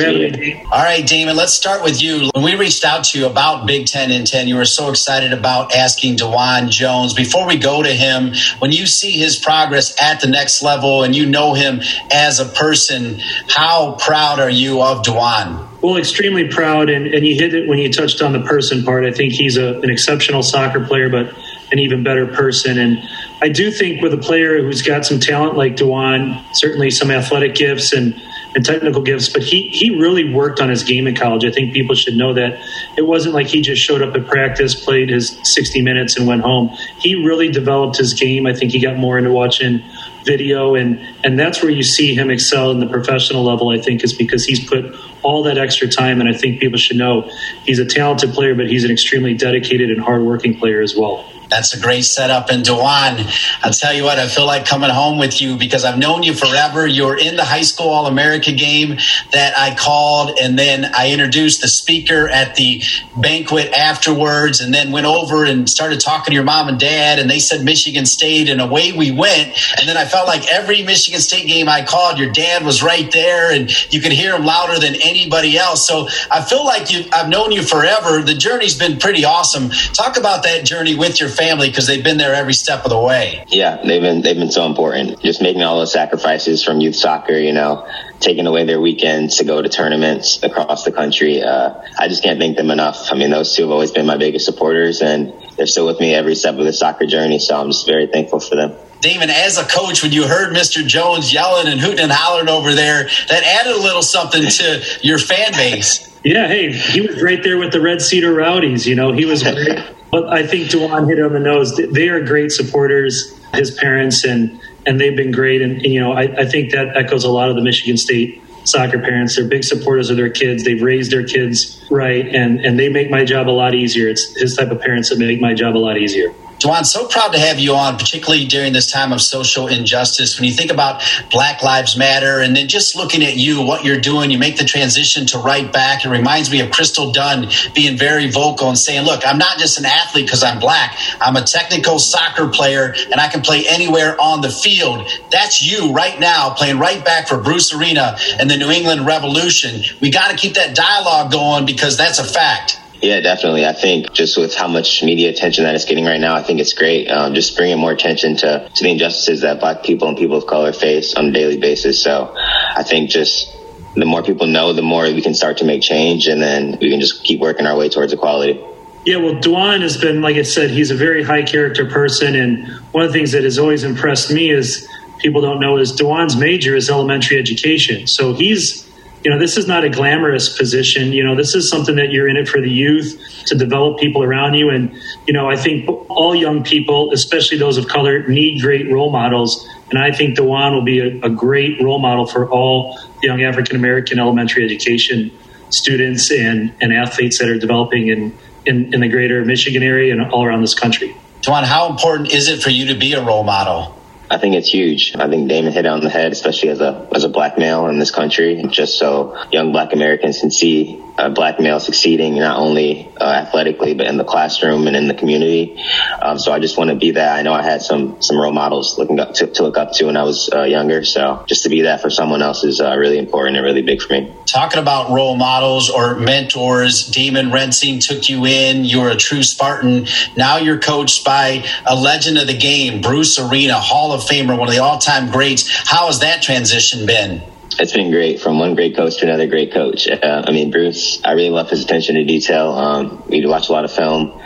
All right, Damon, let's start with you. When we reached out to you about Big Ten and 10, you were so excited about asking DeJuan Jones. Before we go to him, when you see his progress at the next level and you know him as a person, how proud are you of DeJuan? Well, extremely proud, and, and you hit it when you touched on the person part. I think he's a, an exceptional soccer player, but an even better person. And I do think with a player who's got some talent like DeJuan, certainly some athletic gifts and and technical gifts, but he he really worked on his game in college. I think people should know that it wasn't like he just showed up at practice, played his 60 minutes, and went home. He really developed his game. I think he got more into watching video and and that's where you see him excel in the professional level i think is because he's put all that extra time and i think people should know he's a talented player but he's an extremely dedicated and hardworking player as well that's a great setup. And DeJuan, I'll tell you what, I feel like coming home with you because I've known you forever. You were in the high school All America game that I called, and then I introduced the speaker at the banquet afterwards, and then went over and started talking to your mom and dad, and they said Michigan State, and away we went. And then I felt like every Michigan State game I called, your dad was right there, and you could hear him louder than anybody else. So I feel like you, I've known you forever. The journey's been pretty awesome. Talk about that journey with your family because they've been there every step of the way. Yeah, they've been they've been so important. Just making all those sacrifices from youth soccer, you know, taking away their weekends to go to tournaments across the country. Uh, I just can't thank them enough. I mean, those two have always been my biggest supporters, and they're still with me every step of the soccer journey. So I'm just very thankful for them. Damon, as a coach, when you heard Mr. Jones yelling and hooting and hollering over there, that added a little something to your fan base. Yeah, hey, he was right there with the Red Cedar Rowdies. You know, he was great. But I think DeJuan hit it on the nose. They are great supporters, his parents, and and they've been great. And, and you know, I, I think that echoes a lot of the Michigan State soccer parents. They're big supporters of their kids. They've raised their kids right, and and they make my job a lot easier. It's his type of parents that make my job a lot easier. DeJuan, so proud to have you on, particularly during this time of social injustice. When you think about Black Lives Matter and then just looking at you, what you're doing, you make the transition to right back. It reminds me of Crystal Dunn being very vocal and saying, Look, I'm not just an athlete because I'm black. I'm a technical soccer player and I can play anywhere on the field. That's you right now playing right back for Bruce Arena and the New England Revolution. We got to keep that dialogue going because that's a fact. Yeah, definitely. I think just with how much media attention that it's getting right now, I think it's great. Um, just bringing more attention to, to the injustices that black people and people of color face on a daily basis. So I think just the more people know, the more we can start to make change and then we can just keep working our way towards equality. Yeah, well, DeJuan has been, like I said, he's a very high character person. And one of the things that has always impressed me is people don't know is DeJuan's major is elementary education. So he's you know, this is not a glamorous position. You know, this is something that you're in it for the youth to develop people around you. And, you know, I think all young people, especially those of color, need great role models. And I think DeJuan will be a, a great role model for all young African American elementary education students and, and athletes that are developing in, in, in the greater Michigan area and all around this country. DeJuan, how important is it for you to be a role model? I think it's huge. I think Damon hit it on the head, especially as a as a black male in this country, just so young black Americans can see a black male succeeding not only uh, athletically but in the classroom and in the community. Um, so I just want to be that. I know I had some some role models looking up to, to look up to when I was uh, younger. So just to be that for someone else is uh, really important and really big for me. Talking about role models or mentors, Damon Rensing took you in. You were a true Spartan. Now you're coached by a legend of the game, Bruce Arena, Hall of of Famer, one of the all time greats. How has that transition been? It's been great from one great coach to another great coach. Uh, I mean, Bruce, I really love his attention to detail. Um, we watch a lot of film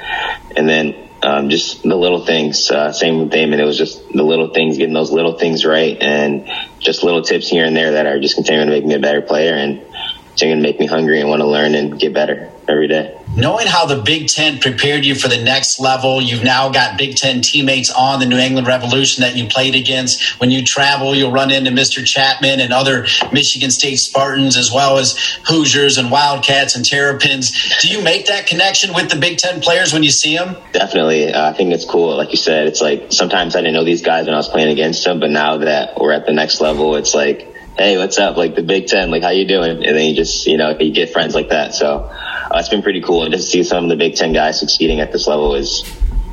and then um, just the little things. Uh, same with Damon. It was just the little things, getting those little things right and just little tips here and there that are just continuing to make me a better player and continuing to make me hungry and want to learn and get better every day knowing how the Big Ten prepared you for the next level, you've now got Big Ten teammates on the New England Revolution that you played against. When you travel, you'll run into Mr. Chapman and other Michigan State Spartans, as well as Hoosiers and Wildcats and Terrapins. Do you make that connection with the Big Ten players when you see them? Definitely. Uh, I think it's cool. Like you said, it's like sometimes I didn't know these guys when I was playing against them, but now that we're at the next level, it's like, hey, what's up? Like the Big Ten, like how you doing? And then you just, you know, you get friends like that. So uh, it's been pretty cool. And to see some of the Big Ten guys succeeding at this level is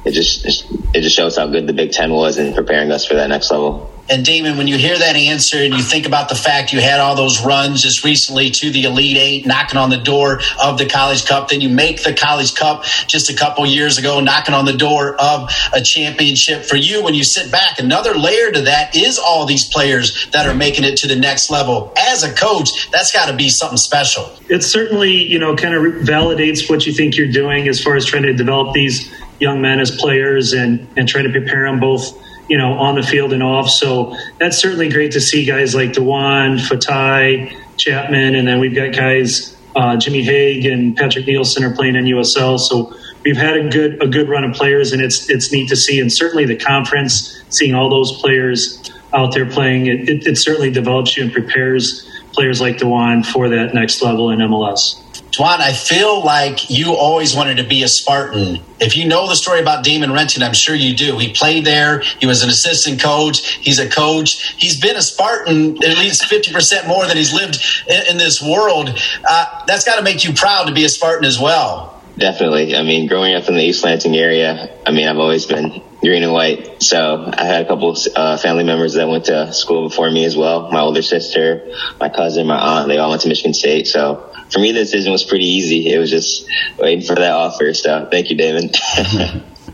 it just it just shows how good the Big Ten was in preparing us for that next level. And Damon, when you hear that answer and you think about the fact you had all those runs just recently to the Elite Eight, knocking on the door of the College Cup, then you make the College Cup just a couple years ago, knocking on the door of a championship for you. When you sit back, another layer to that is all these players that are making it to the next level. As a coach, that's got to be something special. It certainly, you know, kind of validates what you think you're doing as far as trying to develop these young men as players and and trying to prepare them both you know, on the field and off. So that's certainly great to see guys like DeJuan, Fatai, Chapman, and then we've got guys uh, Jimmy Hague and Patrick Nielsen are playing in USL. So we've had a good a good run of players, and it's it's neat to see. And certainly the conference, seeing all those players out there playing, it, it, it certainly develops you and prepares players like DeJuan for that next level in MLS. DeJuan, I feel like you always wanted to be a Spartan. If you know the story about Damon Rensing, I'm sure you do. He played there. He was an assistant coach. He's a coach. He's been a Spartan at least 50% more than he's lived in, in this world. Uh, that's got to make you proud to be a Spartan as well. Definitely. I mean, growing up in the East Lansing area, I mean, I've always been green and white. So I had a couple uh, family members that went to school before me as well. My older sister, my cousin, my aunt, they all went to Michigan State. So for me, the decision was pretty easy. It was just waiting for that offer. So thank you, David.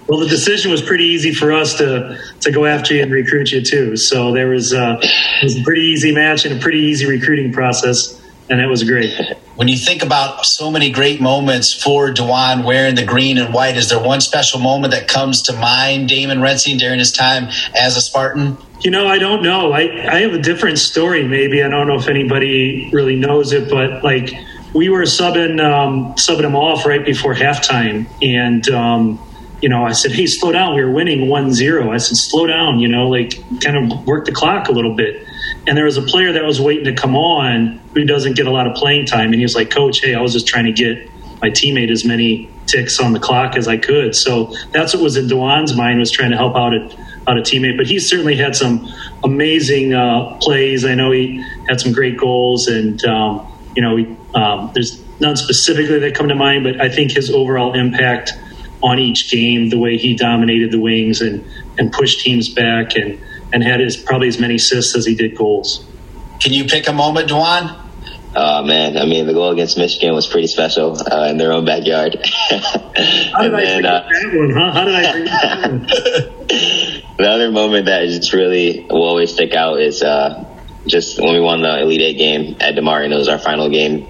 well, the decision was pretty easy for us to to go after you and recruit you too. So there was, uh, was a pretty easy match and a pretty easy recruiting process and it was great. When you think about so many great moments for DeJuan wearing the green and white, is there one special moment that comes to mind, Damon Rensing, during his time as a Spartan? You know, I don't know. I, I have a different story, maybe. I don't know if anybody really knows it, but like we were subbing, um, subbing him off right before halftime. And, um, you know, I said, hey, slow down. We were winning 1 0. I said, slow down, you know, like kind of work the clock a little bit. And there was a player that was waiting to come on who doesn't get a lot of playing time. And he was like, Coach, hey, I was just trying to get my teammate as many ticks on the clock as I could. So that's what was in DeJuan's mind was trying to help out a, out a teammate. But he certainly had some amazing uh, plays. I know he had some great goals, and um, you know, he, um, there's none specifically that come to mind, but I think his overall impact on each game, the way he dominated the wings and and pushed teams back and and had as probably as many assists as he did goals. Can you pick a moment, DeJuan? Oh man, I mean the goal against Michigan was pretty special uh, in their own backyard. How did then, I uh, that one? Huh? How did I? the other moment that just really will always stick out is uh, just when we won the Elite Eight game at DeMartin. It was our final game,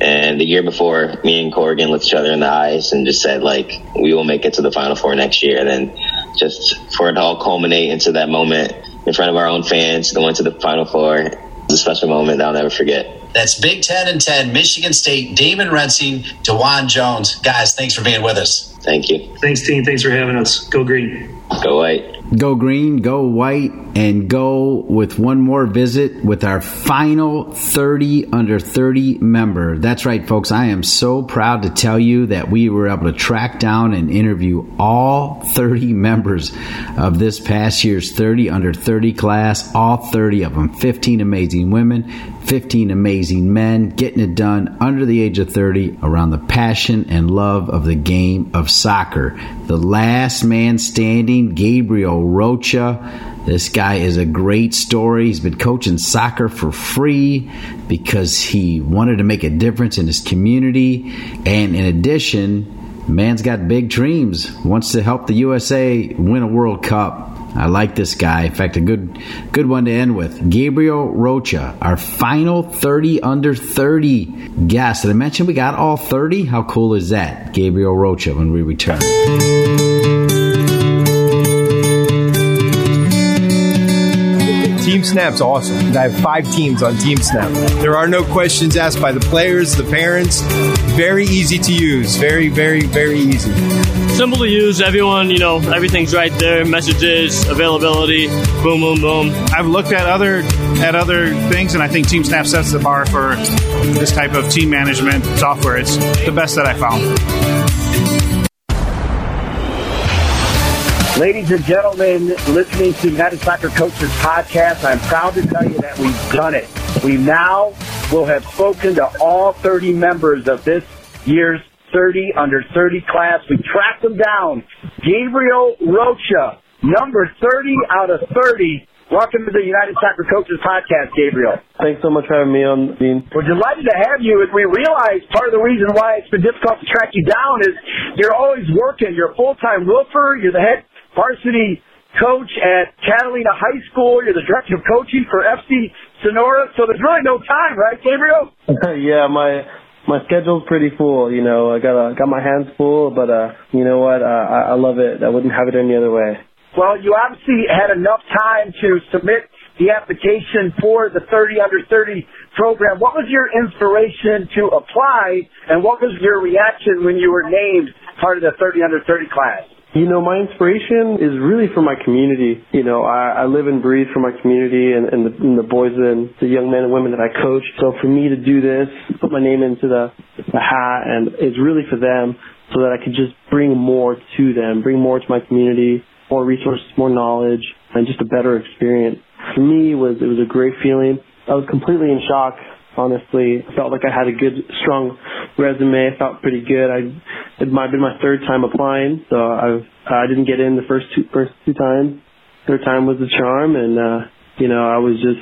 and the year before, me and Corrigan looked each other in the eyes and just said, like, we will make it to the Final Four next year. And then just for it to all culminate into that moment in front of our own fans went to the Final Four, it's a special moment that I'll never forget. That's Big Ten and 10, Michigan State, Damon Rensing, DeJuan Jones. Guys, thanks for being with us. Thank you. Thanks, team. Thanks for having us. Go green. Go white. Go green, go white, and go with one more visit with our final 30 under 30 member. That's right, folks. I am so proud to tell you that we were able to track down and interview all 30 members of this past year's 30 under 30 class, all 30 of them. 15 amazing women, 15 amazing men getting it done under the age of 30 around the passion and love of the game of soccer. The last man standing, Gabriel Rocha. This guy is a great story. He's been coaching soccer for free because he wanted to make a difference in his community. And in addition, man's got big dreams, wants to help the USA win a World Cup. I like this guy. In fact, a good good one to end with. Gabriel Rocha, our final 30 under 30 guest. Did I mention we got all 30? How cool is that? Gabriel Rocha when we return. TeamSnap's awesome. I have five teams on TeamSnap. There are no questions asked by the players, the parents. Very easy to use. Very, very, very easy. Simple to use. Everyone, you know, everything's right there. Messages, availability, boom, boom, boom. I've looked at other at other things, and I think TeamSnap sets the bar for this type of team management software. It's the best that I found. Ladies and gentlemen, listening to United Soccer Coaches podcast, I'm proud to tell you that we've done it. We now will have spoken to all 30 members of this year's 30 under 30 class. We tracked them down. Gabriel Rocha, number 30 out of 30. Welcome to the United Soccer Coaches podcast, Gabriel. Thanks so much for having me on, Dean. We're delighted to have you. As we realize part of the reason why it's been difficult to track you down is you're always working. You're a full-time roofer. You're the head varsity coach at Catalina High School. You're the director of coaching for FC Sonora. So there's really no time, right, Gabriel? yeah, my my schedule's pretty full. You know, I got uh, got my hands full, but uh, you know what? Uh, I, I love it. I wouldn't have it any other way. Well, you obviously had enough time to submit the application for the 30 under 30 program. What was your inspiration to apply, and what was your reaction when you were named part of the 30 under 30 class? You know, my inspiration is really for my community. You know, I, I live and breathe for my community and, and, the, and the boys and the young men and women that I coach. So for me to do this, put my name into the, the hat, and it's really for them so that I could just bring more to them, bring more to my community, more resources, more knowledge, and just a better experience. For me, it was it was a great feeling. I was completely in shock honestly. I felt like I had a good, strong resume. I felt pretty good. I it might been my third time applying, so I I didn't get in the first two first two times. Third time was the charm, and uh, you know I was just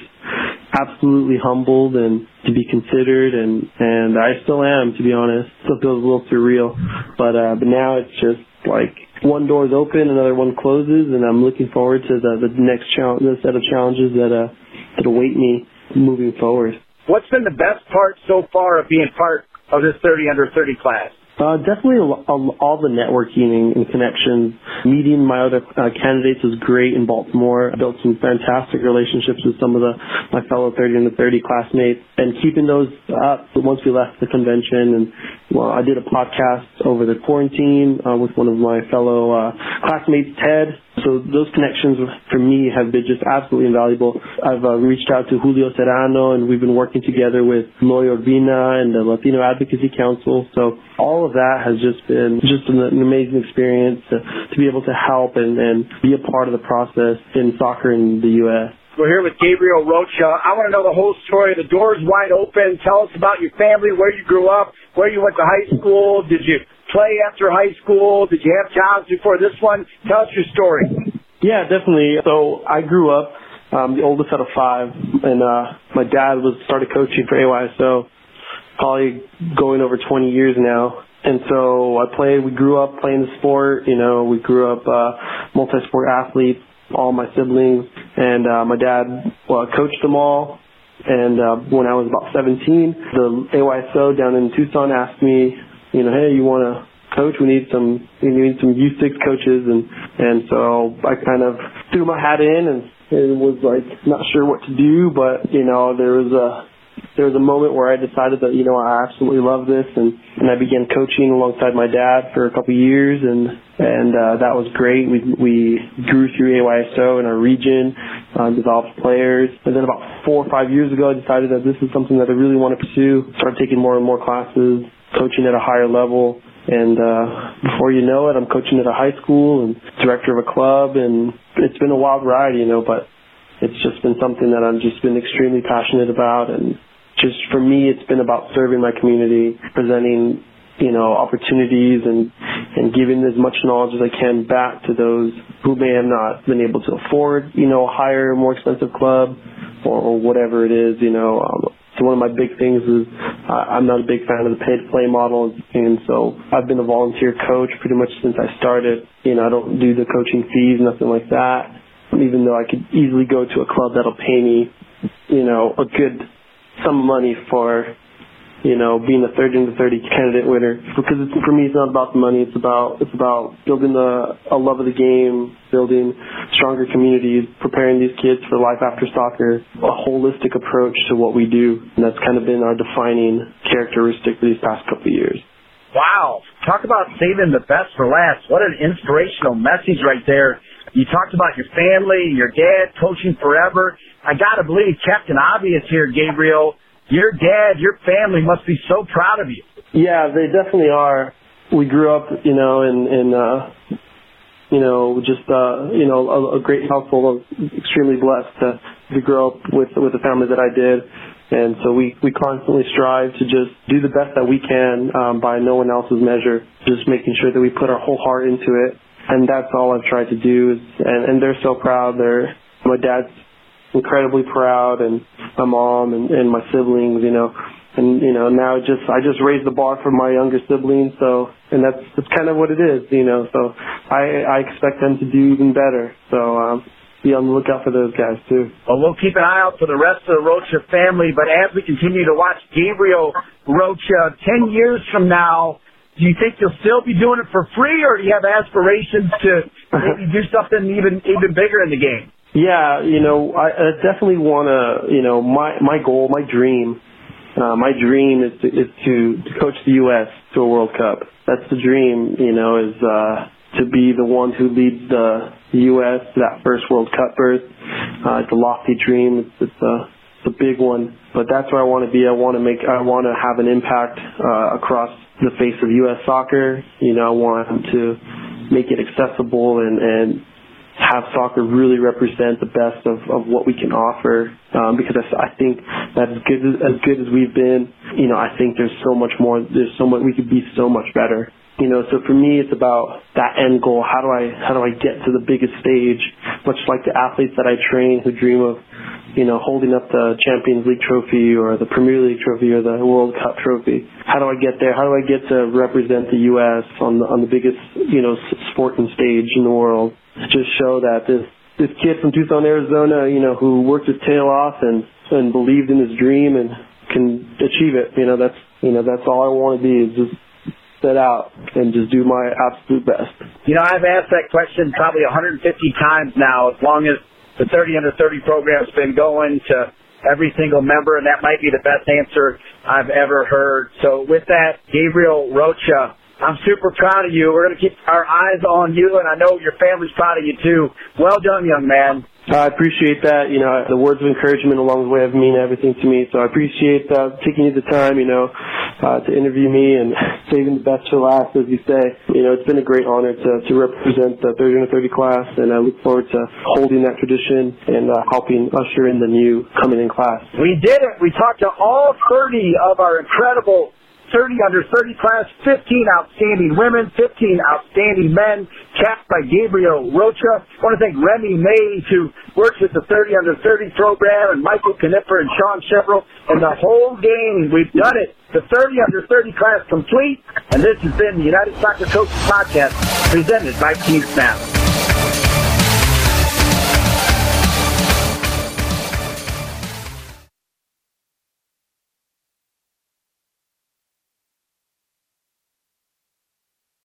absolutely humbled and to be considered, and and I still am to be honest. Still feels a little surreal, but uh, but now it's just like one door is open, another one closes, and I'm looking forward to the the next challenge, the set of challenges that uh that await me moving forward. What's been the best part so far of being part of this 30 under 30 class? Uh, definitely all the networking and connections. Meeting my other uh, candidates was great in Baltimore. I built some fantastic relationships with some of the my fellow 30 and the 30 classmates, and keeping those up once we left the convention. And well, I did a podcast over the quarantine uh, with one of my fellow uh, classmates, Ted, so those connections for me have been just absolutely invaluable. I've uh, reached out to Julio Serrano and we've been working together with Loy Urbina and the Latino Advocacy Council. So all of that has just been just an, an amazing experience to, to be able to help and, and be a part of the process in soccer in the U.S. We're here with Gabriel Rocha. I want to know the whole story. The door's wide open. Tell us about your family, where you grew up, where you went to high school. Did you play after high school? Did you have jobs before this one? Tell us your story. Yeah, definitely. So I grew up um, the oldest out of five, and uh, my dad was started coaching for AYSO, probably going over 20 years now. And so I played. We grew up playing the sport. You know, we grew up uh, multi-sport athletes. All my siblings, and uh, my dad well, coached them all. And uh, when I was about 17, the AYSO down in Tucson asked me you know, hey, you want to coach? We need some, we need some U6 coaches, and and so I kind of threw my hat in and it was like not sure what to do, but you know, there was a there was a moment where I decided that you know I absolutely love this, and and I began coaching alongside my dad for a couple of years, and and uh, that was great. We we grew through AYSO in our region, uh, developed players, and then about four or five years ago, I decided that this is something that I really want to pursue. Started taking more and more classes, coaching at a higher level. And uh, before you know it, I'm coaching at a high school and director of a club, and it's been a wild ride, you know. But it's just been something that I've just been extremely passionate about, and just for me, it's been about serving my community, presenting, you know, opportunities, and and giving as much knowledge as I can back to those who may have not been able to afford, you know, a higher, more expensive club, or, or whatever it is, you know. Um, so one of my big things is uh, I'm not a big fan of the pay to play model, and so I've been a volunteer coach pretty much since I started. You know, I don't do the coaching fees, nothing like that. Even though I could easily go to a club that'll pay me, you know, a good sum of money for you know, being a 30 into 30 candidate winner. Because it's, for me, it's not about the money. It's about it's about building a, a love of the game, building stronger communities, preparing these kids for life after soccer. A holistic approach to what we do, and that's kind of been our defining characteristic these past couple of years. Wow, talk about saving the best for last. What an inspirational message right there. You talked about your family, your dad coaching forever. I gotta believe Captain Obvious here, Gabriel your dad, your family must be so proud of you. Yeah, they definitely are. We grew up, you know, in in uh you know, just uh, you know, a, a great household. I'm extremely blessed to to grow up with with the family that I did. And so we, we constantly strive to just do the best that we can um, by no one else's measure, just making sure that we put our whole heart into it. And that's all I've tried to do. Is, and, and they're so proud. They're my dad's incredibly proud, and my mom and, and my siblings, you know, and you know now just I just raised the bar for my younger siblings, so and that's that's kind of what it is, you know. So I I expect them to do even better. So um, be on the lookout for those guys too. Well, we'll keep an eye out for the rest of the Rocha family. But as we continue to watch Gabriel Rocha, ten years from now, do you think you'll still be doing it for free, or do you have aspirations to maybe do something even even bigger in the game? Yeah, you know, I, I definitely want to, you know, my my goal, my dream, uh, my dream is to, is to, to coach the U.S. to a World Cup. That's the dream, you know, is uh, to be the one who leads the U.S. to that first World Cup berth. Uh, it's a lofty dream. It's, it's a it's a big one, but that's where I want to be. I want to make, I want to have an impact uh, across the face of U.S. soccer. You know, I want to make it accessible and and have soccer really represent the best of, of what we can offer. Um, because I, I think that as good as, as good as we've been, you know, I think there's so much more. There's so much we could be so much better. You know, so for me, it's about that end goal. How do I how do I get to the biggest stage? Much like the athletes that I train who dream of, you know, holding up the Champions League trophy or the Premier League trophy or the World Cup trophy. How do I get there? How do I get to represent the U.S. on the on the biggest you know sporting stage in the world? just show that this this kid from Tucson, Arizona, you know, who worked his tail off and and believed in his dream and can achieve it. You know, that's you know that's all I want to be is just set out and just do my absolute best. You know, I've asked that question probably 150 times now, as long as the 30 under 30 program's been going to every single member, and that might be the best answer I've ever heard. So with that, Gabriel Rocha I'm super proud of you. We're going to keep our eyes on you, and I know your family's proud of you too. Well done, young man. I appreciate that. You know, the words of encouragement along the way have mean everything to me. So I appreciate uh, taking you the time, you know, uh, to interview me and saving the best for last, as you say. You know, it's been a great honor to, to represent the 30 under 30 class, and I look forward to holding that tradition and uh, helping usher in the new coming in class. We did it. We talked to all 30 of our incredible 30 under 30 class, 15 outstanding women, 15 outstanding men, capped by Gabriel Rocha. I want to thank Remy May, who works with the 30 under 30 program, and Michael Knipper and Sean Chevrolet, and the whole game. We've done it. The 30 under 30 class complete, and this has been the United Soccer Coaches Podcast presented by Team Snap.